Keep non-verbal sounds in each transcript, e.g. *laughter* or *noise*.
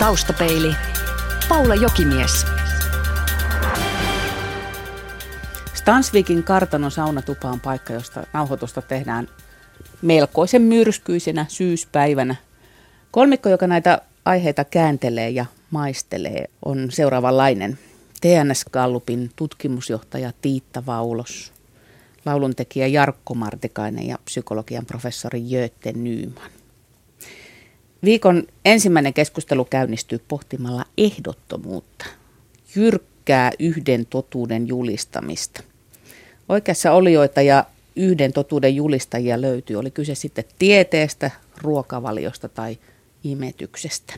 Taustapeili. Paula Jokimies. Stansvikin kartanon saunatupa on paikka, josta nauhoitusta tehdään melkoisen myrskyisenä syyspäivänä. Kolmikko, joka näitä aiheita kääntelee ja maistelee, on seuraavanlainen. TNS Gallupin tutkimusjohtaja Tiitta Vaulos, lauluntekijä Jarkko Martikainen ja psykologian professori Jötte Nyyman. Viikon ensimmäinen keskustelu käynnistyy pohtimalla ehdottomuutta, jyrkkää yhden totuuden julistamista. Oikeassa olijoita ja yhden totuuden julistajia löytyy, oli kyse sitten tieteestä, ruokavaliosta tai imetyksestä.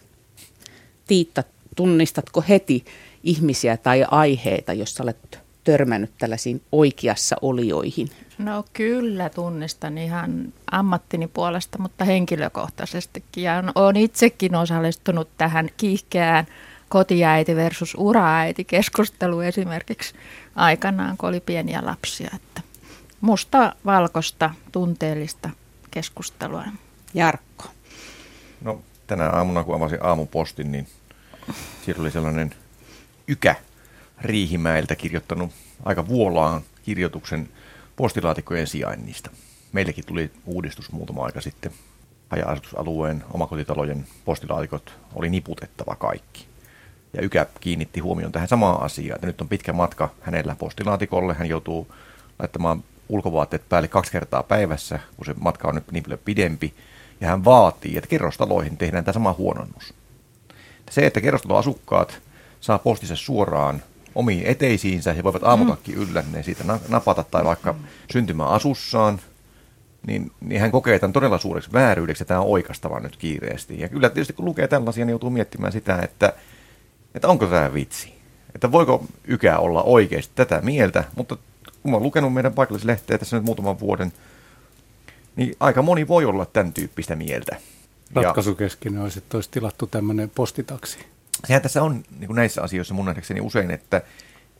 Tiitta, tunnistatko heti ihmisiä tai aiheita, jos olet törmännyt tällaisiin oikeassa olioihin? No kyllä tunnistan ihan ammattini puolesta, mutta henkilökohtaisestikin. Ja olen itsekin osallistunut tähän kiihkeään kotiäiti versus uraäiti keskusteluun esimerkiksi aikanaan, kun oli pieniä lapsia. Että musta valkoista tunteellista keskustelua. Jarkko. No tänä aamuna kun avasin aamupostin, niin siellä oli sellainen Ykä Riihimäeltä kirjoittanut aika vuolaan kirjoituksen postilaatikkojen sijainnista. Meillekin tuli uudistus muutama aika sitten. Haja-asutusalueen omakotitalojen postilaatikot oli niputettava kaikki. Ja Ykä kiinnitti huomioon tähän samaan asiaan, että nyt on pitkä matka hänellä postilaatikolle. Hän joutuu laittamaan ulkovaatteet päälle kaksi kertaa päivässä, kun se matka on nyt niin paljon pidempi. Ja hän vaatii, että kerrostaloihin tehdään tämä sama huononnus. Se, että kerrostaloasukkaat saa postissa suoraan omiin eteisiinsä ja voivat aamutakki yllänne siitä napata tai vaikka syntymäasussaan, niin, niin hän kokee tämän todella suureksi vääryydeksi ja tämä on oikastava nyt kiireesti. Ja kyllä tietysti kun lukee tällaisia, niin joutuu miettimään sitä, että, että onko tämä vitsi. Että voiko Ykä olla oikeasti tätä mieltä, mutta kun mä oon lukenut meidän paikallislehteä tässä nyt muutaman vuoden, niin aika moni voi olla tämän tyyppistä mieltä. Ratkaisukeskinen olisi, että olisi tilattu tämmöinen postitaksi sehän tässä on niin kuin näissä asioissa mun nähdäkseni usein, että,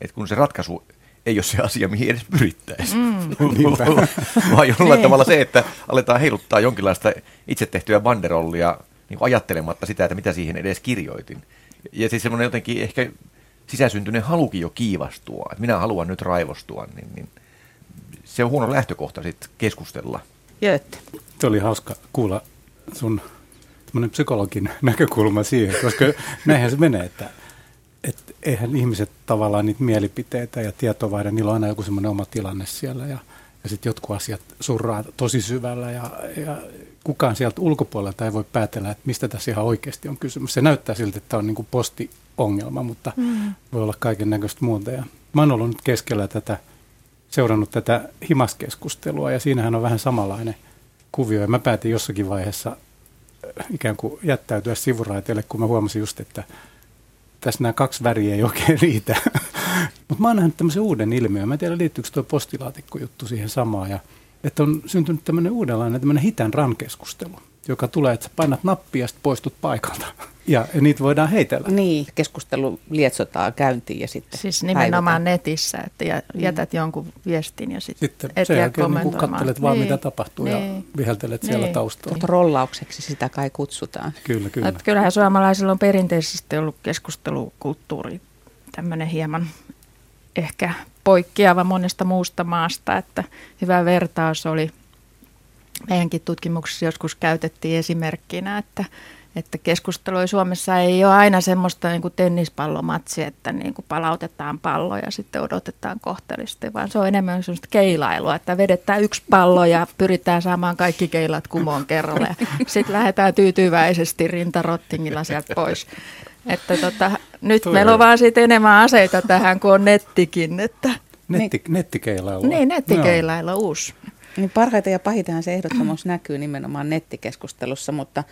että kun se ratkaisu ei ole se asia, mihin edes pyrittäisiin. Mm. *laughs* Vaan jollain niin. tavalla se, että aletaan heiluttaa jonkinlaista itse tehtyä banderollia niin ajattelematta sitä, että mitä siihen edes kirjoitin. Ja siis semmoinen jotenkin ehkä sisäsyntyinen halukin jo kiivastua, että minä haluan nyt raivostua, niin, niin se on huono lähtökohta sitten keskustella. Jötte. Se oli hauska kuulla sun semmoinen psykologin *laughs* näkökulma siihen, koska näinhän se menee, että, että eihän ihmiset tavallaan niitä mielipiteitä ja tietoa niillä on aina joku semmoinen oma tilanne siellä ja, ja sitten jotkut asiat surraa tosi syvällä ja, ja kukaan sieltä ulkopuolelta ei voi päätellä, että mistä tässä ihan oikeasti on kysymys. Se näyttää siltä, että tämä on niin kuin postiongelma, mutta mm. voi olla kaiken näköistä muuta. Ja mä oon ollut nyt keskellä tätä, seurannut tätä himaskeskustelua ja siinähän on vähän samanlainen kuvio. Ja mä päätin jossakin vaiheessa ikään kuin jättäytyä sivuraiteelle, kun mä huomasin just, että tässä nämä kaksi väriä ei oikein riitä. *laughs* Mutta mä oon nähnyt tämmöisen uuden ilmiön. Mä en tiedä, liittyykö tuo postilaatikkojuttu siihen samaan. Ja, että on syntynyt tämmöinen uudenlainen tämmöinen hitän ran-keskustelu joka tulee, että sä painat nappia ja sitten poistut paikalta. Ja, *laughs* ja niitä voidaan heitellä. Niin, keskustelu lietsotaan käyntiin ja sitten Siis nimenomaan päivätään. netissä, että mm. jätät mm. jonkun viestin ja sitten, sitten et sen jälkeen niin katselet vaan niin. mitä tapahtuu niin. ja viheltelet niin. siellä taustalla. Mutta rollaukseksi sitä kai kutsutaan. Kyllä, kyllä. Et kyllähän suomalaisilla on perinteisesti ollut keskustelukulttuuri tämmöinen hieman ehkä poikkeava monesta muusta maasta, että hyvä vertaus oli – meidänkin tutkimuksessa joskus käytettiin esimerkkinä, että, että keskustelua Suomessa ei ole aina semmoista niin kuin tennispallomatsi, että niin kuin palautetaan pallo ja sitten odotetaan kohtelisesti, vaan se on enemmän semmoista keilailua, että vedetään yksi pallo ja pyritään saamaan kaikki keilat kumoon kerralla ja sitten lähdetään tyytyväisesti rintarottingilla sieltä pois. Että tota, nyt Toi meillä on vaan siitä enemmän aseita tähän, kun on nettikin. Että, Netti, niin, nettikeilailua. Niin, nettikeilailua uusi. Niin parhaita ja pahitahan se ehdottomuus *clears throat* näkyy nimenomaan nettikeskustelussa, mutta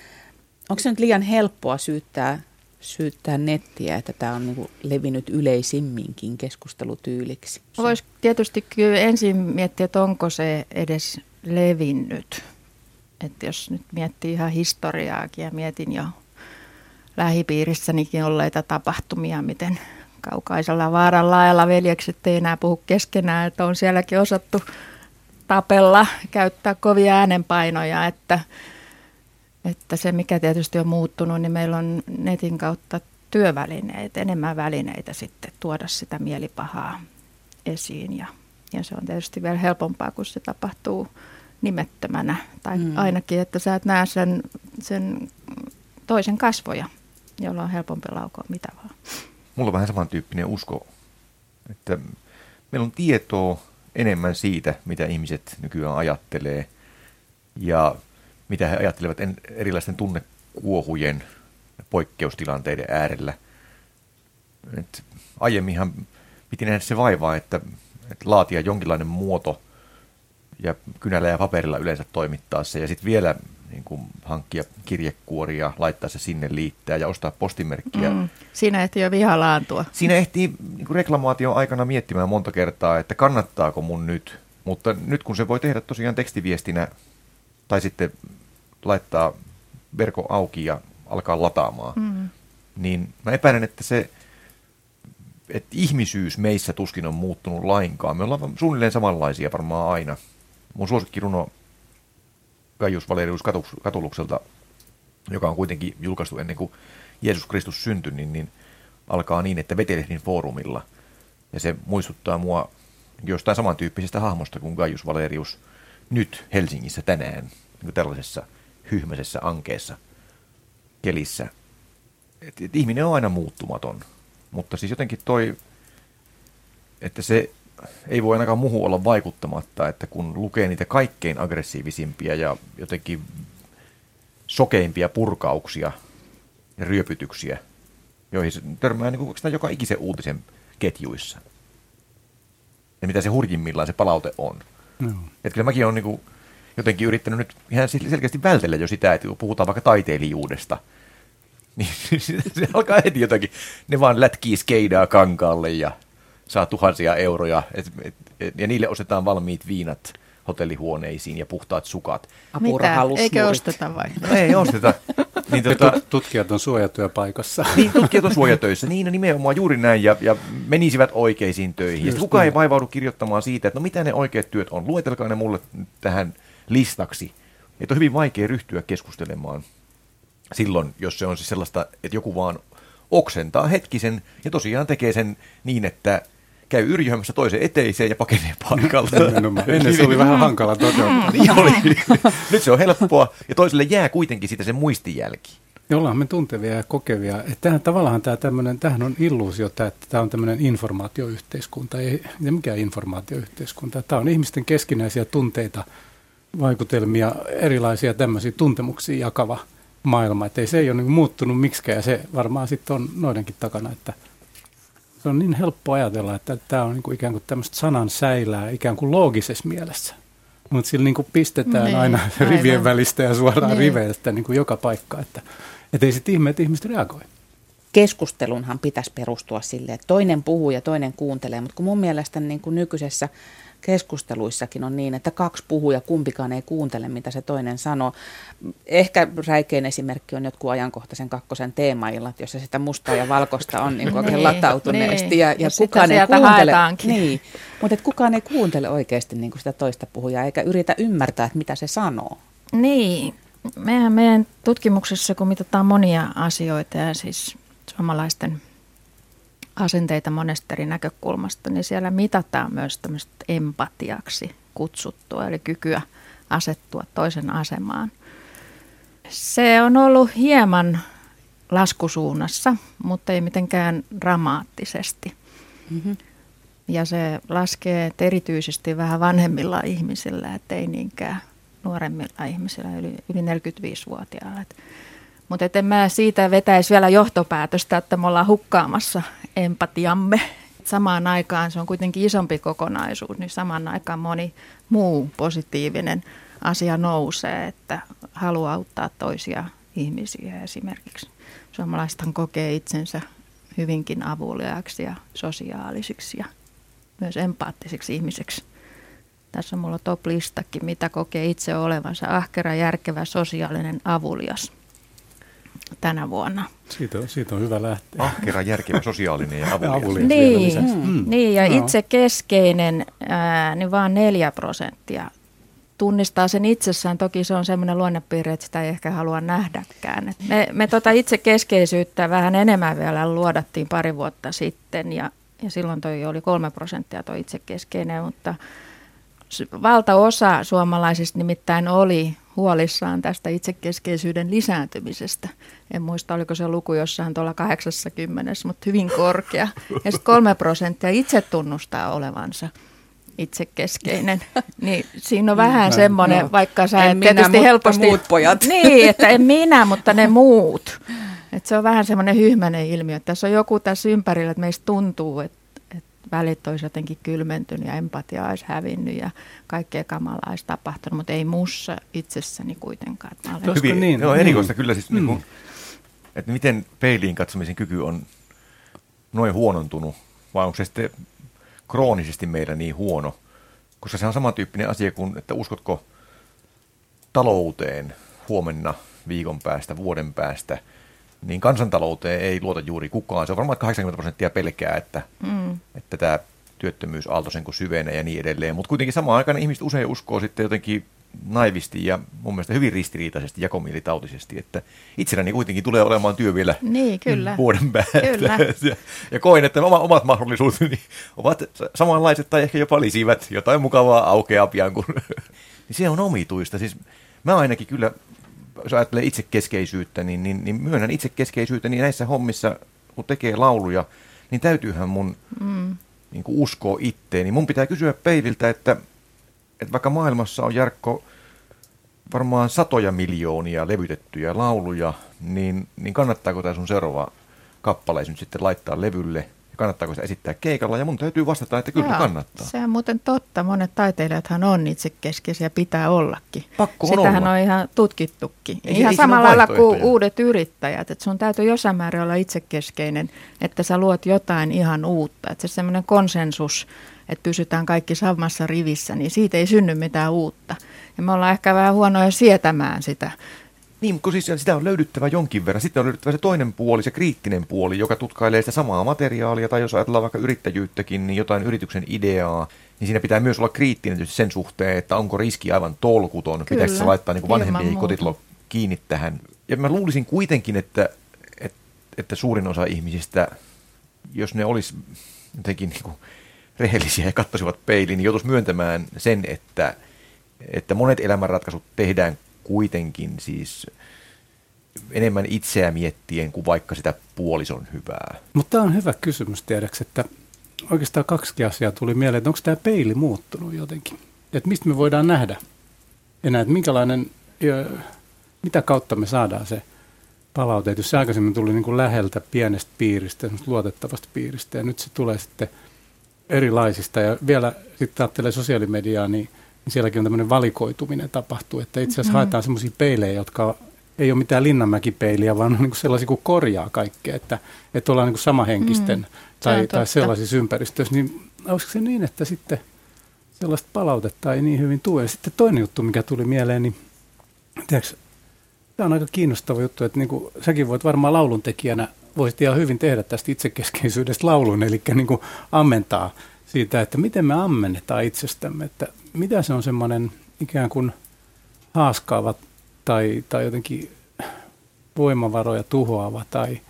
onko se nyt liian helppoa syyttää, syyttää nettiä, että tämä on niin levinnyt yleisimminkin keskustelutyyliksi? Voisi tietysti kyllä ensin miettiä, että onko se edes levinnyt. Että jos nyt miettii ihan historiaakin ja mietin jo lähipiirissänikin olleita tapahtumia, miten kaukaisella vaaran laajalla veljekset ei enää puhu keskenään, että on sielläkin osattu tapella, käyttää kovia äänenpainoja, että että se mikä tietysti on muuttunut, niin meillä on netin kautta työvälineet, enemmän välineitä sitten tuoda sitä mielipahaa esiin ja, ja se on tietysti vielä helpompaa, kun se tapahtuu nimettömänä tai mm. ainakin, että sä et näe sen, sen toisen kasvoja, jolla on helpompi laukoa mitä vaan. Mulla on vähän samantyyppinen usko, että meillä on tietoa enemmän siitä, mitä ihmiset nykyään ajattelee ja mitä he ajattelevat erilaisten tunnekuohujen poikkeustilanteiden äärellä. Et aiemminhan piti nähdä se vaivaa, että, että laatia jonkinlainen muoto ja kynällä ja paperilla yleensä toimittaa se ja sitten vielä niin kuin hankkia kirjekuoria, laittaa se sinne liittää ja ostaa postimerkkiä. Mm, siinä ehtii jo vihalaantua. Siinä ehtii niin kuin reklamaation aikana miettimään monta kertaa, että kannattaako mun nyt. Mutta nyt kun se voi tehdä tosiaan tekstiviestinä tai sitten laittaa verko auki ja alkaa lataamaan, mm. niin mä epäilen, että se että ihmisyys meissä tuskin on muuttunut lainkaan. Me ollaan suunnilleen samanlaisia varmaan aina. Mun suosikkiruno Gaius Valerius Katulukselta, joka on kuitenkin julkaistu ennen kuin Jeesus Kristus syntyi, niin, niin alkaa niin, että Vetelehdin foorumilla. Ja se muistuttaa mua jostain samantyyppisestä hahmosta kuin Gaius Valerius nyt Helsingissä tänään, niin tällaisessa hyhmäisessä ankeessa kelissä. Et, et ihminen on aina muuttumaton, mutta siis jotenkin toi, että se ei voi ainakaan muuhun olla vaikuttamatta, että kun lukee niitä kaikkein aggressiivisimpia ja jotenkin sokeimpia purkauksia ja ryöpytyksiä, joihin se törmää niin kuin joka ikisen uutisen ketjuissa. Ja mitä se hurjimmillaan se palaute on. No. Että kyllä mäkin olen niin kuin jotenkin yrittänyt nyt ihan selkeästi vältellä jo sitä, että kun puhutaan vaikka taiteilijuudesta, niin *laughs* se alkaa heti jotakin. Ne vaan lätkii skeidaa kankaalle ja saa tuhansia euroja, et, et, et, ja niille ostetaan valmiit viinat hotellihuoneisiin ja puhtaat sukat. Mitä? Eikö osteta vai? No ei osteta. Niin, tuota, tutkijat on suojatyöpaikassa. Niin, tutkijat on suojatöissä. Niin, no nimenomaan juuri näin, ja, ja menisivät oikeisiin töihin. ja kukaan ei vaivaudu kirjoittamaan siitä, että no mitä ne oikeat työt on. Luetelkaa ne mulle tähän listaksi. Että on hyvin vaikea ryhtyä keskustelemaan silloin, jos se on siis sellaista, että joku vaan oksentaa hetkisen ja tosiaan tekee sen niin, että käy yrjöhämässä toisen eteiseen ja pakenee paikalta. Ennen se oli vähän hankala toteuttaa. niin oli. *laughs* Nyt se on helppoa ja toiselle jää kuitenkin siitä se muistijälki. Ja ollaan me tuntevia ja kokevia. Että tämähän, tavallaan tämä tämmöinen, tämähän on illuusio, että tämä on tämmöinen informaatioyhteiskunta. Ei, ei mikään informaatioyhteiskunta. Tämä on ihmisten keskinäisiä tunteita, vaikutelmia, erilaisia tämmöisiä tuntemuksia jakava maailma. Että ei se ei ole niin muuttunut miksikään ja se varmaan sitten on noidenkin takana, että – se on niin helppo ajatella, että tämä on niin kuin ikään kuin tämmöistä sanan säilää ikään kuin loogisessa mielessä. Mutta sillä niin kuin pistetään niin, aina rivien aivan. välistä ja suoraan niin. riveistä niin kuin joka paikka, että et ei sitten ihme, että ihmiset reagoi. Keskustelunhan pitäisi perustua sille, että toinen puhuu ja toinen kuuntelee, mutta kun mun mielestä niin kuin nykyisessä keskusteluissakin on niin, että kaksi puhuu ja kumpikaan ei kuuntele, mitä se toinen sanoo. Ehkä räikein esimerkki on jotkut ajankohtaisen kakkosen teemaillat, jossa sitä mustaa ja valkoista on niin oikein niin, latautuneesti niin. ja, ja, ja kukaan ei kuuntele. Niin, mutta et kukaan ei kuuntele oikeasti niin kuin sitä toista puhujaa eikä yritä ymmärtää, että mitä se sanoo. Niin, meidän, meidän tutkimuksessa, kun mitataan monia asioita ja siis suomalaisten asenteita monesta eri näkökulmasta, niin siellä mitataan myös tämmöistä empatiaksi kutsuttua, eli kykyä asettua toisen asemaan. Se on ollut hieman laskusuunnassa, mutta ei mitenkään dramaattisesti. Mm-hmm. Ja se laskee erityisesti vähän vanhemmilla ihmisillä, ettei niinkään nuoremmilla ihmisillä, yli, yli 45-vuotiailla. Mutta en mä siitä vetäisi vielä johtopäätöstä, että me ollaan hukkaamassa empatiamme. Samaan aikaan se on kuitenkin isompi kokonaisuus, niin samaan aikaan moni muu positiivinen asia nousee, että haluaa auttaa toisia ihmisiä esimerkiksi. Suomalaisethan kokee itsensä hyvinkin avuliaaksi ja sosiaalisiksi ja myös empaattisiksi ihmiseksi. Tässä on mulla top-listakin, mitä kokee itse olevansa ahkera, järkevä, sosiaalinen, avulias – tänä vuonna. Siitä on, siitä on hyvä lähteä. Ahkera, järkevä, sosiaalinen ja avulias. avulias niin, mm. niin, ja no. itse keskeinen, ää, niin vaan neljä prosenttia tunnistaa sen itsessään. Toki se on semmoinen luonnepiirre, että sitä ei ehkä halua nähdäkään. Et me me tota itsekeskeisyyttä vähän enemmän vielä luodattiin pari vuotta sitten ja, ja silloin toi oli kolme prosenttia tuo itsekeskeinen, mutta valtaosa suomalaisista nimittäin oli huolissaan tästä itsekeskeisyyden lisääntymisestä. En muista, oliko se luku jossain tuolla 80, mutta hyvin korkea. Ja sitten kolme prosenttia itse tunnustaa olevansa itsekeskeinen. Niin siinä on vähän no, semmoinen, no, vaikka sä et minä, tietysti helposti... muut pojat. Niin, että en minä, mutta ne *laughs* muut. Et se on vähän semmoinen hyhmäinen ilmiö. Että tässä on joku tässä ympärillä, että meistä tuntuu, että välit olisi jotenkin kylmentynyt ja empatia olisi hävinnyt ja kaikkea kamalaa olisi tapahtunut, mutta ei mussa itsessäni kuitenkaan. Että olen... Hyvin, niin, no, erikoista mm. kyllä siis, mm. niin kuin, että miten peiliin katsomisen kyky on noin huonontunut, vai onko se sitten kroonisesti meillä niin huono, koska se on samantyyppinen asia kuin, että uskotko talouteen huomenna, viikon päästä, vuoden päästä, niin kansantalouteen ei luota juuri kukaan. Se on varmaan 80 prosenttia pelkää, että, mm. että tämä työttömyysaalto sen kun syvenee ja niin edelleen. Mutta kuitenkin samaan aikaan ihmiset usein uskoo sitten jotenkin naivisti ja mun mielestä hyvin ristiriitaisesti jakomielitautisesti, että itselläni kuitenkin tulee olemaan työ vielä niin, kyllä. vuoden päästä. Kyllä. *laughs* Ja, ja koin, että omat mahdollisuuteni ovat samanlaiset tai ehkä jopa lisivät jotain mukavaa aukeaa pian, kun *laughs* niin se on omituista. Siis mä ainakin kyllä, jos ajattelee itsekeskeisyyttä, niin, niin, niin myönnän itsekeskeisyyttä, niin näissä hommissa, kun tekee lauluja, niin täytyyhän mun mm. niin uskoa itteen. Niin mun pitää kysyä Peiviltä, että että vaikka maailmassa on Jarkko varmaan satoja miljoonia levytettyjä lauluja, niin, niin kannattaako tämä sun seuraava kappale nyt sitten laittaa levylle ja kannattaako sitä esittää keikalla? Ja mun täytyy vastata, että kyllä Jaa, kannattaa. Se on muuten totta. Monet taiteilijathan on itsekeskeisiä, pitää ollakin. Pakko on Sitähän olla. on ihan tutkittukin. Ei, ihan ei samalla lailla kuin uudet yrittäjät. Että sun täytyy jossain määrin olla itsekeskeinen, että sä luot jotain ihan uutta. Että se semmoinen konsensus että pysytään kaikki samassa rivissä, niin siitä ei synny mitään uutta. Ja me ollaan ehkä vähän huonoja sietämään sitä. Niin, kun siis sitä on löydyttävä jonkin verran. Sitten on löydyttävä se toinen puoli, se kriittinen puoli, joka tutkailee sitä samaa materiaalia, tai jos ajatellaan vaikka yrittäjyyttäkin, niin jotain yrityksen ideaa, niin siinä pitää myös olla kriittinen sen suhteen, että onko riski aivan tolkuton, Kyllä, pitäisikö se laittaa niin vanhempien kotitalo kiinni tähän. Ja mä luulisin kuitenkin, että, että, että suurin osa ihmisistä, jos ne olisi jotenkin niin kuin rehellisiä ja katsoisivat peiliin, niin joutuisi myöntämään sen, että, että monet elämänratkaisut tehdään kuitenkin siis enemmän itseä miettien kuin vaikka sitä puolison hyvää. Mutta tämä on hyvä kysymys, tiedäks, että oikeastaan kaksi asiaa tuli mieleen, että onko tämä peili muuttunut jotenkin? Että mistä me voidaan nähdä enää, että minkälainen, mitä kautta me saadaan se palaute. Jos se aikaisemmin tuli niin kuin läheltä pienestä piiristä, luotettavasta piiristä, ja nyt se tulee sitten – erilaisista. Ja vielä sitten ajattelee sosiaalimediaa, niin, niin sielläkin on tämmöinen valikoituminen tapahtuu, että itse asiassa mm-hmm. haetaan semmoisia peilejä, jotka ei ole mitään Linnanmäkipeiliä, vaan on niin kuin sellaisia kuin korjaa kaikkea, että, että ollaan niin kuin samahenkisten mm, tai, tai sellaisissa ympäristöissä. Niin olisiko se niin, että sitten sellaista palautetta ei niin hyvin tule. Ja sitten toinen juttu, mikä tuli mieleen, niin tiedätkö, tämä on aika kiinnostava juttu, että niin kuin, säkin voit varmaan lauluntekijänä voisit ihan hyvin tehdä tästä itsekeskeisyydestä laulun, eli niin kuin ammentaa siitä, että miten me ammennetaan itsestämme, että mitä se on semmoinen ikään kuin haaskaava tai, tai jotenkin voimavaroja tuhoava tai,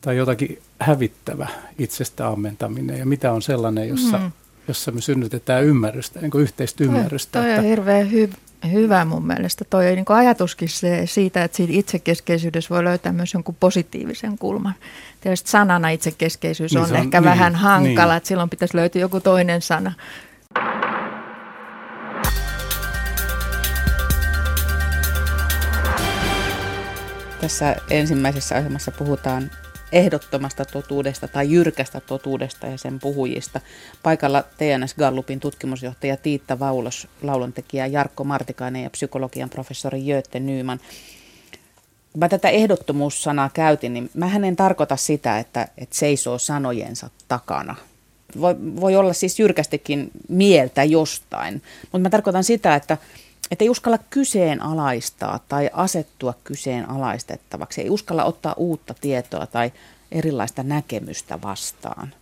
tai jotakin hävittävä itsestä ammentaminen ja mitä on sellainen, jossa, mm. jossa me synnytetään ymmärrystä, niin kuin yhteistä ymmärrystä. Toi, toi on hirveän hyvä hyvä mun mielestä. Toi niin ajatuskin se, siitä, että siitä itsekeskeisyydessä voi löytää myös jonkun positiivisen kulman. Tietysti sanana itsekeskeisyys niin on, on ehkä niin, vähän hankala, niin. että silloin pitäisi löytyä joku toinen sana. Tässä ensimmäisessä asemassa puhutaan ehdottomasta totuudesta tai jyrkästä totuudesta ja sen puhujista. Paikalla TNS Gallupin tutkimusjohtaja Tiitta Vaulos, lauluntekijä Jarkko Martikainen ja psykologian professori Jötte Nyyman. Mä tätä ehdottomuussanaa käytin, niin mä en tarkoita sitä, että, että seisoo sanojensa takana. Voi, voi olla siis jyrkästikin mieltä jostain, mutta mä tarkoitan sitä, että, että ei uskalla kyseenalaistaa tai asettua kyseenalaistettavaksi. Ei uskalla ottaa uutta tietoa tai erilaista näkemystä vastaan.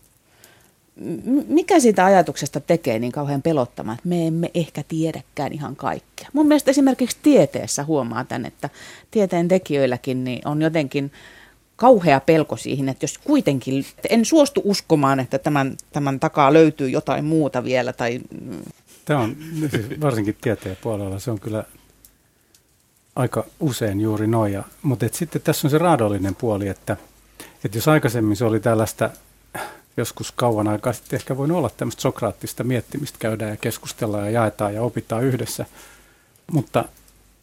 mikä siitä ajatuksesta tekee niin kauhean pelottamaan, että me emme ehkä tiedäkään ihan kaikkea. Mun mielestä esimerkiksi tieteessä huomaa tämän, että tieteen tekijöilläkin niin on jotenkin kauhea pelko siihen, että jos kuitenkin en suostu uskomaan, että tämän, tämän takaa löytyy jotain muuta vielä. Tai... Tämä on siis *laughs* varsinkin tieteen puolella, se on kyllä aika usein juuri noja. Mutta sitten tässä on se raadollinen puoli, että, että jos aikaisemmin se oli tällaista joskus kauan aikaa sitten ehkä voinut olla tämmöistä sokraattista miettimistä, käydään ja keskustellaan ja jaetaan ja opitaan yhdessä. Mutta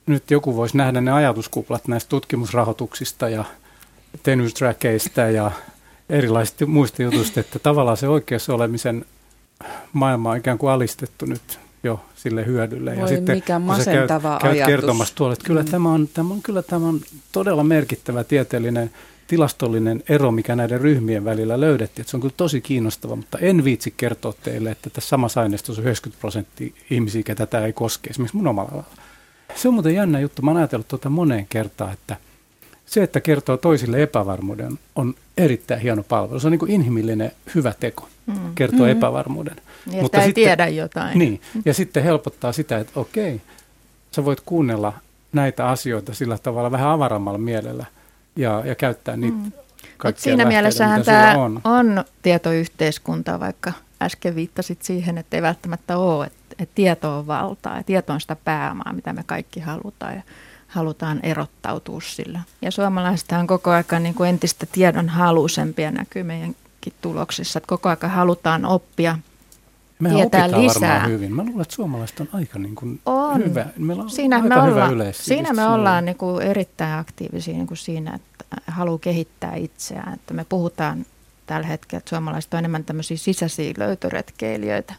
nyt joku voisi nähdä ne ajatuskuplat näistä tutkimusrahoituksista ja tennis ja erilaisista muista jutuista, että tavallaan se oikeassa olemisen maailma on ikään kuin alistettu nyt jo sille hyödylle. Voi ja sitten, mikä masentava käyt, käyt ajatus. kertomassa tuolle, että kyllä mm. tämä, on, tämä on kyllä tämä on todella merkittävä tieteellinen tilastollinen ero, mikä näiden ryhmien välillä löydettiin. Että se on kyllä tosi kiinnostava, mutta en viitsi kertoa teille, että tässä samassa aineistossa on 90 prosenttia ihmisiä, ketä tämä ei koske, esimerkiksi mun omalla. Se on muuten jännä juttu. Mä oon ajatellut tuota moneen kertaan, että se, että kertoo toisille epävarmuuden, on erittäin hieno palvelu. Se on niin kuin inhimillinen hyvä teko, mm. kertoo mm. epävarmuuden. Ja Mutta ei sitten, tiedä jotain. Niin, ja sitten helpottaa sitä, että okei, sä voit kuunnella näitä asioita sillä tavalla vähän avarammalla mielellä ja, ja käyttää niitä mm. Mutta siinä mielessähän tämä on. on tietoyhteiskunta, vaikka äsken viittasit siihen, että ei välttämättä ole, että, että tieto on valtaa ja tieto on sitä pääomaa, mitä me kaikki halutaan ja halutaan erottautua sillä. Ja suomalaiset on koko ajan niin kuin entistä tiedon halusempia näkyy meidänkin tuloksissa, että koko ajan halutaan oppia Mehän tietää lisää. hyvin. Mä luulen, että suomalaiset on aika niin kuin on. hyvä. Meillä on siinä aika me hyvä olla, Siinä me ollaan niin kuin erittäin aktiivisia niin kuin siinä, että haluaa kehittää itseään. Että me puhutaan tällä hetkellä, että suomalaiset on enemmän tämmöisiä sisäisiä löytöretkeilijöitä,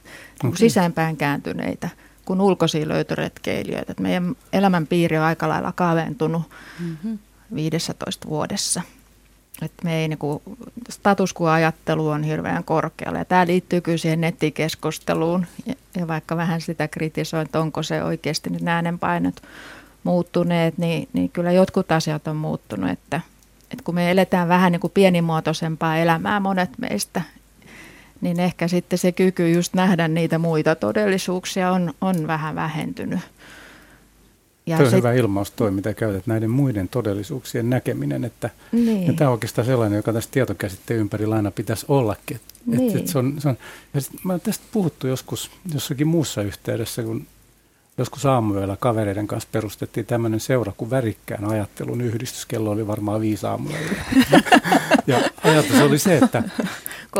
okay. sisäänpään kääntyneitä kuin ulkoisia löytöretkeilijöitä. Että meidän elämänpiiri on aika lailla kaventunut mm-hmm. 15 vuodessa – että me ei niinku, status quo-ajattelu on hirveän korkealla. Ja tämä liittyy kyllä siihen nettikeskusteluun. Ja, ja vaikka vähän sitä kritisoin, että onko se oikeasti nyt äänenpainot muuttuneet, niin, niin kyllä jotkut asiat on muuttunut. Että, että kun me eletään vähän niin kuin pienimuotoisempaa elämää monet meistä, niin ehkä sitten se kyky just nähdä niitä muita todellisuuksia on, on vähän vähentynyt. Ja on sit... hyvä ilmaus toi, mitä käytät, näiden muiden todellisuuksien näkeminen, että niin. ja tämä on oikeastaan sellainen, joka tässä tietokäsitteen ympärillä aina pitäisi ollakin. Et, niin. et se on, se on, ja sit mä tästä puhuttu joskus jossakin muussa yhteydessä, kun joskus aamuyöllä kavereiden kanssa perustettiin tämmöinen seura kuin värikkään ajattelun yhdistys. Kello oli varmaan viisi aamulla. *laughs* ja ajatus oli se, että,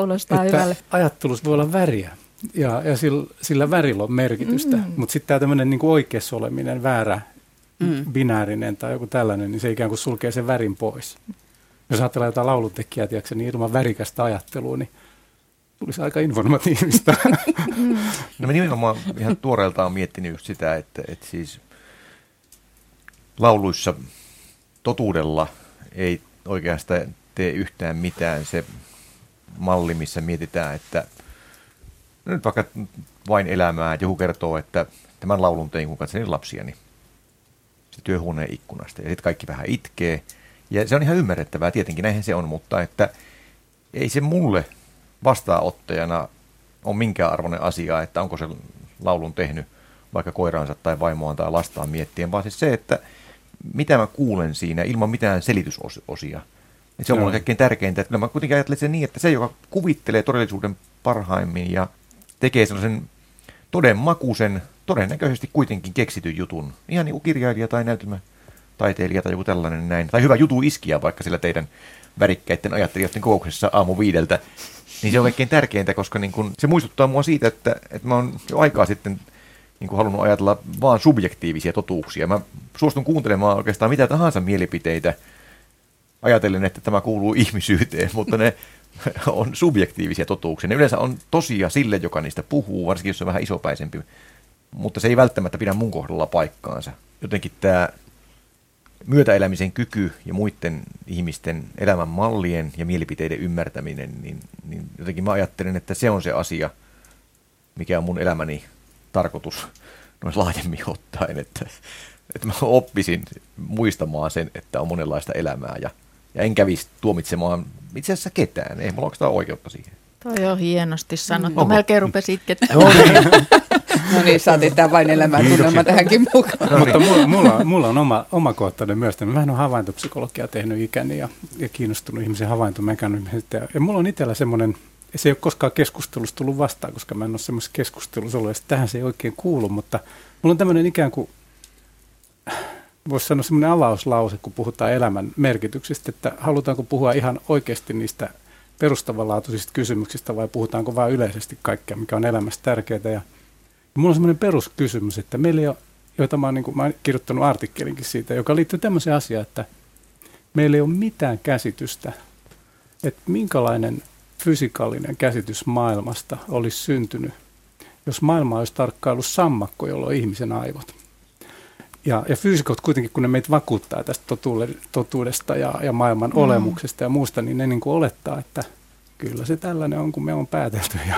Kuulostaa että hyvälle. ajattelussa voi olla väriä ja, ja sillä, sillä värillä on merkitystä. Mm. Mutta sitten tämä tämmöinen niin oikeassa oleminen, väärä mm. binäärinen tai joku tällainen, niin se ikään kuin sulkee sen värin pois. Jos ajatellaan jotain lauluntekijää, tiedätkö, niin ilman värikästä ajattelua, niin tulisi aika informatiivista. *laughs* no mä nimenomaan ihan tuoreeltaan miettinyt just sitä, että, että siis lauluissa totuudella ei oikeastaan tee yhtään mitään se malli, missä mietitään, että nyt vaikka vain elämää, että joku kertoo, että tämän laulun tein, kun katselin lapsiani se työhuoneen ikkunasta. Ja sitten kaikki vähän itkee. Ja se on ihan ymmärrettävää, tietenkin näinhän se on, mutta että ei se mulle vastaanottajana ole minkään arvoinen asia, että onko se laulun tehnyt vaikka koiraansa tai vaimoaan tai lastaan miettien, vaan siis se, että mitä mä kuulen siinä ilman mitään selitysosia. Et se on mulle kaikkein tärkeintä, että mä kuitenkin ajattelen sen niin, että se, joka kuvittelee todellisuuden parhaimmin ja tekee sellaisen todenmakuisen, todennäköisesti kuitenkin keksityn jutun. Ihan niin kuin kirjailija tai näytelmätaiteilija tai joku tällainen näin. Tai hyvä jutu iskiä vaikka sillä teidän värikkäiden ajattelijoiden kokouksessa aamu viideltä. Niin se on kaikkein tärkeintä, koska niin kun, se muistuttaa mua siitä, että, että mä oon jo aikaa sitten niin kuin halunnut ajatella vaan subjektiivisia totuuksia. Mä suostun kuuntelemaan oikeastaan mitä tahansa mielipiteitä, ajatellen, että tämä kuuluu ihmisyyteen, mutta ne *laughs* on subjektiivisia totuuksia. Ne yleensä on tosia sille, joka niistä puhuu, varsinkin jos on vähän isopäisempi. Mutta se ei välttämättä pidä mun kohdalla paikkaansa. Jotenkin tämä myötäelämisen kyky ja muiden ihmisten elämän mallien ja mielipiteiden ymmärtäminen, niin, niin jotenkin mä ajattelen, että se on se asia, mikä on mun elämäni tarkoitus noin laajemmin ottaen, että, että mä oppisin muistamaan sen, että on monenlaista elämää ja, ja en kävisi tuomitsemaan itse asiassa ketään. Ei mulla oikeastaan oikeutta siihen. Toi on hienosti sanottu. Onko? Melkein rupesi itkettää. No niin. *laughs* No niin, saatiin tämä vain elämäntunnelma tähänkin mukaan. Mutta mulla, mulla, on- mulla on oma, omakohtainen myös. Mä vähän on havaintopsykologiaa tehnyt ikäni ja, ja kiinnostunut ihmisen havaintomekanismista. Ja, ja mulla on itsellä semmoinen, se ei ole koskaan keskustelussa tullut vastaan, koska mä en ole semmoisessa keskustelussa ollut. Ja tähän se ei oikein kuulu, mutta mulla on tämmöinen ikään kuin, voisi sanoa semmoinen avauslause, kun puhutaan elämän merkityksistä, että halutaanko puhua ihan oikeasti niistä perustavanlaatuisista kysymyksistä vai puhutaanko vain yleisesti kaikkea, mikä on elämässä tärkeää. Ja, ja mulla on semmoinen peruskysymys, että meillä ei ole, joita mä oon, niin kuin, mä oon kirjoittanut artikkelinkin siitä, joka liittyy tämmöiseen asiaan, että meillä ei ole mitään käsitystä, että minkälainen fysikaalinen käsitys maailmasta olisi syntynyt, jos maailma olisi tarkkaillut sammakko, jolla on ihmisen aivot. Ja, ja fyysikot kuitenkin, kun ne meitä vakuuttaa tästä totuule, totuudesta ja, ja maailman mm. olemuksesta ja muusta, niin ne niin kuin olettaa, että kyllä se tällainen on, kun me on päätelty. Ja,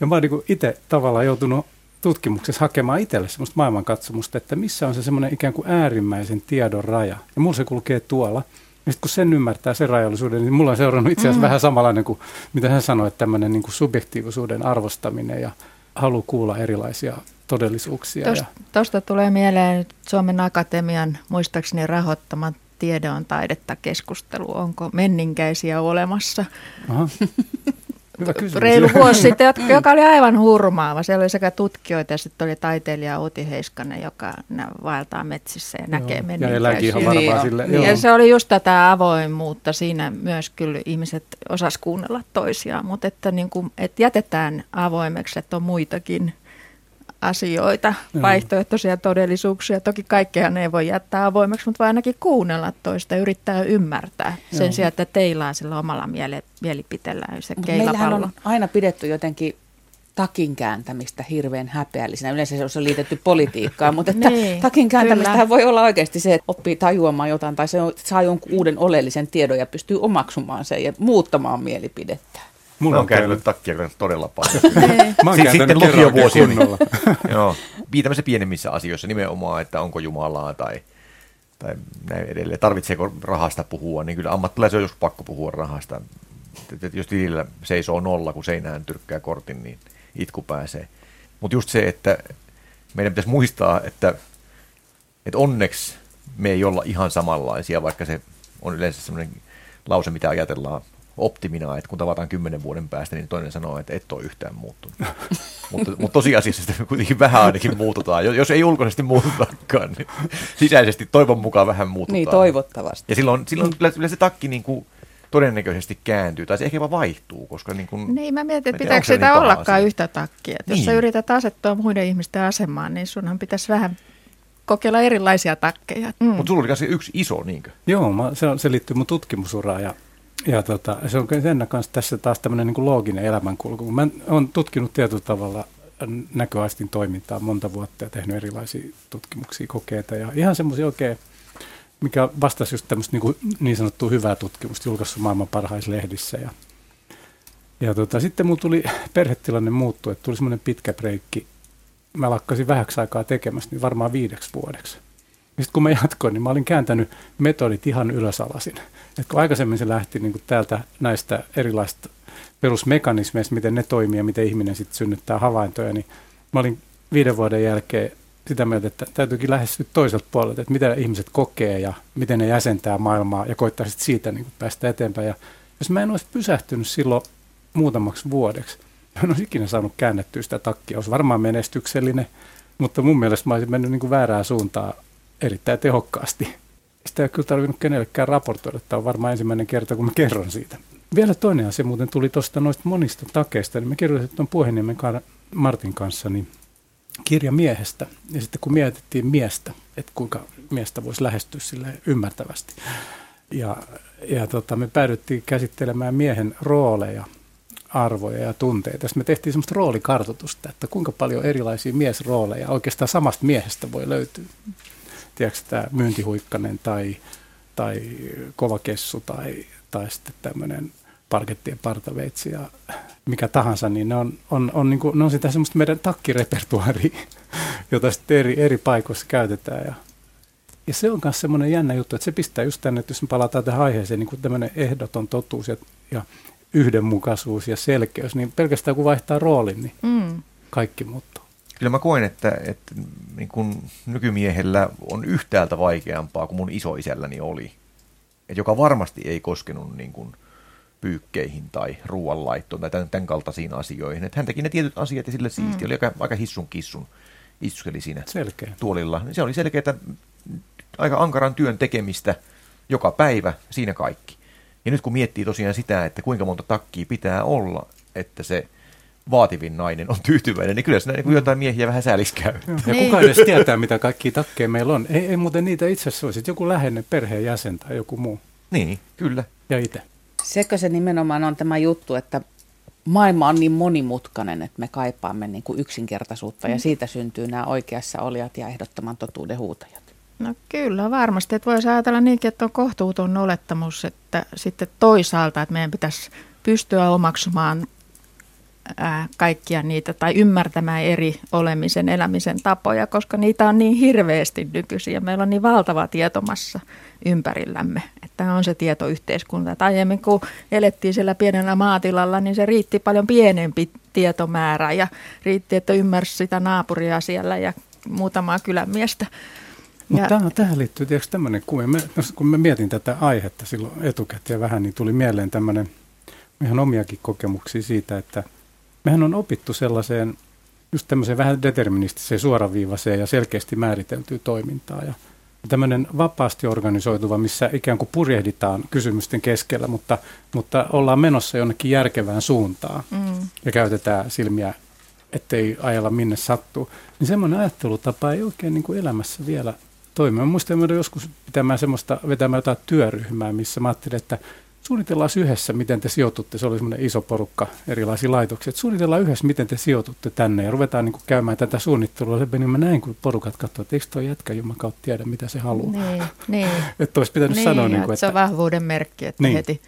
ja mä oon niin itse tavallaan joutunut tutkimuksessa hakemaan itselle semmoista maailmankatsomusta, että missä on se semmoinen ikään kuin äärimmäisen tiedon raja. Ja mulla se kulkee tuolla. Ja sitten kun sen ymmärtää, sen rajallisuuden, niin mulla on seurannut itse asiassa mm. vähän samanlainen kuin mitä hän sanoi, että tämmöinen niin kuin subjektiivisuuden arvostaminen ja halu kuulla erilaisia todellisuuksia. Tuosta, ja, tulee mieleen nyt Suomen Akatemian muistaakseni rahoittama tiede on taidetta keskustelu. Onko menninkäisiä olemassa? aha. *laughs* Hyvä kysymys. Reilu vuosi sitten, *laughs* joka oli aivan hurmaava. Siellä oli sekä tutkijoita ja sitten oli taiteilija Outi Heiskanen, joka vaeltaa metsissä ja näkee Joo. Ja ihan menninkäisiä. varmaan Niin sille. joo. Ja se oli just tätä avoimuutta. Siinä myös kyllä ihmiset osas kuunnella toisiaan, mutta että, niin kuin, että jätetään avoimeksi, että on muitakin asioita, Joo. vaihtoehtoisia todellisuuksia. Toki kaikkea ne ei voi jättää avoimeksi, mutta voi ainakin kuunnella toista ja yrittää ymmärtää sen sijaan, että teilaa sillä omalla miele, mielipiteellään se Mut meillähän on aina pidetty jotenkin takin kääntämistä hirveän häpeällisenä. Yleensä se on liitetty politiikkaan, mutta että Niin, takin kääntämistähän kyllä. voi olla oikeasti se, että oppii tajuamaan jotain tai se on, saa jonkun uuden oleellisen tiedon ja pystyy omaksumaan sen ja muuttamaan mielipidettä. Mulla on käynyt- takkia todella paljon. *laughs* Mä oon sitten lukiovuosien. kunnolla. *laughs* Joo, tämmöisissä pienemmissä asioissa nimenomaan, että onko Jumalaa tai, tai näin edelleen. Tarvitseeko rahasta puhua, niin kyllä ammattilaisen on joskus pakko puhua rahasta. Et- et Jos tilillä seisoo nolla, kun seinään tyrkkää kortin, niin itku pääsee. Mutta just se, että meidän pitäisi muistaa, että, että onneksi me ei olla ihan samanlaisia, vaikka se on yleensä semmoinen lause, mitä ajatellaan optimina, että kun tavataan kymmenen vuoden päästä, niin toinen sanoo, että et ole yhtään muuttunut. *laughs* mutta, mutta tosiasiassa *laughs* sitä kuitenkin vähän ainakin muututaan. Jos- Jos ei ulkoisesti muututakaan, niin sisäisesti toivon mukaan vähän muututaan. Niin, toivottavasti. Ja silloin, silloin kyllä, kyllä se takki niin kuin todennäköisesti kääntyy, tai se ehkä jopa vaihtuu, koska niin kuin, Niin, mä mietin, että pitääkö se sitä niin ollakaan asia. yhtä takkia. Että Jos sä Niin. yrität asettua muiden ihmisten asemaan, niin sunhan pitäisi vähän kokeilla erilaisia takkeja. Mm. Mutta sulla oli kanssa yksi iso, niinkö? Joo, mä, se, on, se liittyy mun tutkimusuraan ja, ja tota, se on sen kanssa tässä taas tämmöinen niin looginen elämänkulku. Mä oon tutkinut tietyllä tavalla näköaistin toimintaa monta vuotta ja tehnyt erilaisia tutkimuksia, kokeita ja ihan semmoisia oikein, mikä vastasi just tämmöistä niin, niin sanottua hyvää tutkimusta, julkaissut maailman parhaissa lehdissä ja ja tota, sitten mulla tuli perhetilanne muuttu, että tuli semmoinen pitkä breikki. Mä lakkasin vähäksi aikaa tekemästä, niin varmaan viideksi vuodeksi. Sitten kun mä jatkoin, niin mä olin kääntänyt metodit ihan ylösalasin. Et kun aikaisemmin se lähti niin täältä näistä erilaisista perusmekanismeista, miten ne toimii ja miten ihminen sitten synnyttää havaintoja, niin mä olin viiden vuoden jälkeen sitä mieltä, että täytyykin lähestyä toiselta puolelta, että mitä ihmiset kokee ja miten ne jäsentää maailmaa ja koittaa sitten siitä niin päästä eteenpäin. Ja jos mä en olisi pysähtynyt silloin muutamaksi vuodeksi, mä en olisi ikinä saanut käännettyä sitä takkia. Olisi varmaan menestyksellinen, mutta mun mielestä mä olisin mennyt niin kuin väärään suuntaan erittäin tehokkaasti. Sitä ei ole kyllä tarvinnut kenellekään raportoida. Tämä on varmaan ensimmäinen kerta, kun mä kerron siitä. Vielä toinen asia muuten tuli tuosta noista monista takeista. Niin me kirjoitettiin tuon Puheniemen Martin kanssa niin kirja miehestä. Ja sitten kun mietittiin miestä, että kuinka miestä voisi lähestyä sille ymmärtävästi. Ja, ja tota, me päädyttiin käsittelemään miehen rooleja, arvoja ja tunteita. Sitten me tehtiin semmoista roolikartoitusta, että kuinka paljon erilaisia miesrooleja oikeastaan samasta miehestä voi löytyä. Tiedätkö tämä myyntihuikkanen tai, tai kova kessu tai, tai sitten tämmöinen parkettien partaveitsi ja mikä tahansa, niin ne on, on, on, niin kuin, ne on sitä semmoista meidän takkirepertuaaria, jota sitten eri, eri paikoissa käytetään. Ja, ja se on myös semmoinen jännä juttu, että se pistää just tänne, että jos me palataan tähän aiheeseen, niin kuin tämmöinen ehdoton totuus ja, ja yhdenmukaisuus ja selkeys, niin pelkästään kun vaihtaa roolin, niin mm. kaikki muuttuu. Kyllä mä koen, että, että niin kun nykymiehellä on yhtäältä vaikeampaa kuin mun isoisälläni oli, et joka varmasti ei koskenut niin kun pyykkeihin tai ruoanlaittoon tai tämän, tämän kaltaisiin asioihin. Että hän teki ne tietyt asiat ja sille siisti. Mm. Oli aika, aika hissun kissun istuskeli siinä Selkeä. tuolilla. Se oli selkeää aika ankaran työn tekemistä joka päivä, siinä kaikki. Ja nyt kun miettii tosiaan sitä, että kuinka monta takkia pitää olla, että se vaativin nainen on tyytyväinen, niin kyllä siinä niin jotain miehiä vähän sääliksi käy. Ja niin. kuka edes tietää, mitä kaikki takkeja meillä on. Ei, ei muuten niitä itse asiassa olisi joku läheinen perheenjäsen tai joku muu. Niin, kyllä. Ja itse. Sekö se nimenomaan on tämä juttu, että maailma on niin monimutkainen, että me kaipaamme niin kuin yksinkertaisuutta mm. ja siitä syntyy nämä oikeassa olijat ja ehdottoman totuuden huutajat. No kyllä varmasti, että voisi ajatella niinkin, että on kohtuuton olettamus, että sitten toisaalta, että meidän pitäisi pystyä omaksumaan kaikkia niitä tai ymmärtämään eri olemisen, elämisen tapoja, koska niitä on niin hirveästi nykyisin ja meillä on niin valtava tietomassa ympärillämme, että on se tietoyhteiskunta. Että aiemmin kun elettiin siellä pienellä maatilalla, niin se riitti paljon pienempi tietomäärä ja riitti, että ymmärsi sitä naapuria siellä ja muutamaa kylämiestä. Mutta tähän, tähän liittyy tietysti tämmöinen no, kun mä mietin tätä aihetta silloin etukäteen vähän, niin tuli mieleen tämmöinen ihan omiakin kokemuksia siitä, että mehän on opittu sellaiseen just tämmöiseen vähän deterministiseen, suoraviivaiseen ja selkeästi määriteltyä toimintaa. Ja tämmöinen vapaasti organisoituva, missä ikään kuin purjehditaan kysymysten keskellä, mutta, mutta ollaan menossa jonnekin järkevään suuntaan mm. ja käytetään silmiä, ettei ajella minne sattuu. Niin semmoinen ajattelutapa ei oikein niin kuin elämässä vielä toimi. Mä muistan että joskus pitämään semmoista, vetämään jotain työryhmää, missä mä ajattelin, että suunnitellaan yhdessä, miten te sijoitutte. Se oli semmoinen iso porukka erilaisia laitoksia. Että suunnitellaan yhdessä, miten te sijoitutte tänne ja ruvetaan niin kuin käymään tätä suunnittelua. Se niin mä näin, kun porukat katsoivat, että eikö tuo jätkä kautta tiedä, mitä se haluaa. Niin, niin. *laughs* että olisi pitänyt niin, sanoa. Niin kuin, että... Se on vahvuuden merkki, että niin. heti.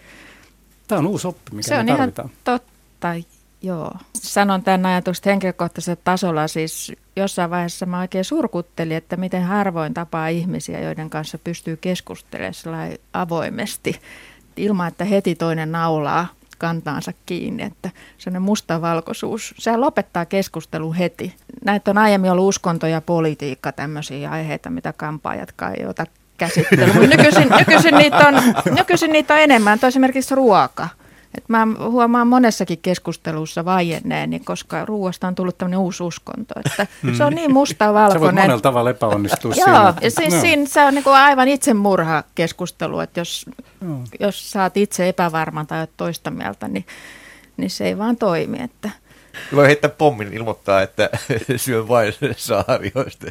Tämä on uusi oppi, mikä se me on tarvitaan. ihan totta, Joo. Sanon tämän ajatusta henkilökohtaisella tasolla. Siis jossain vaiheessa mä oikein surkuttelin, että miten harvoin tapaa ihmisiä, joiden kanssa pystyy keskustelemaan avoimesti ilman, että heti toinen naulaa kantaansa kiinni, että sellainen mustavalkoisuus, se lopettaa keskustelun heti. Näitä on aiemmin ollut uskonto ja politiikka, tämmöisiä aiheita, mitä kampaajatkaan ei ota käsittelyyn. Nykyisin, nykyisin, niitä on, nykyisin niitä on enemmän, esimerkiksi ruoka. Et mä huomaan monessakin keskustelussa vaienneeni, koska ruoasta on tullut tämmöinen uusi uskonto. Että *laughs* mm. Se on niin musta-valkoinen. Se voi monella tavalla epäonnistua Joo, siinä. ja siis no. siinä se on niin kuin aivan itsemurha keskustelu, että jos, no. jos saat itse epävarman tai toista mieltä, niin, niin se ei vaan toimi. Että – *laughs* voi heittää pommin ilmoittaa, että *laughs* syön vain saarioista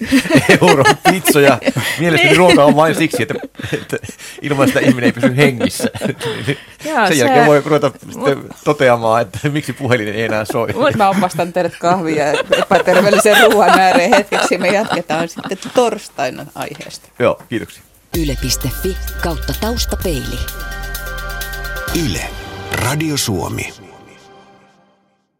*laughs* euron pizzoja. Mielestäni niin. ruoka on vain siksi, että, että ilman sitä ihminen ei pysy hengissä. Joo, Sen se... jälkeen voi ruveta Mut... toteamaan, että miksi puhelin ei enää soi. Mut mä opastan teidät kahvia epäterveellisen ruoan ääreen hetkeksi. Me jatketaan sitten torstaina aiheesta. Joo, kiitoksia. Yle.fi kautta taustapeili. Yle. Radio Suomi.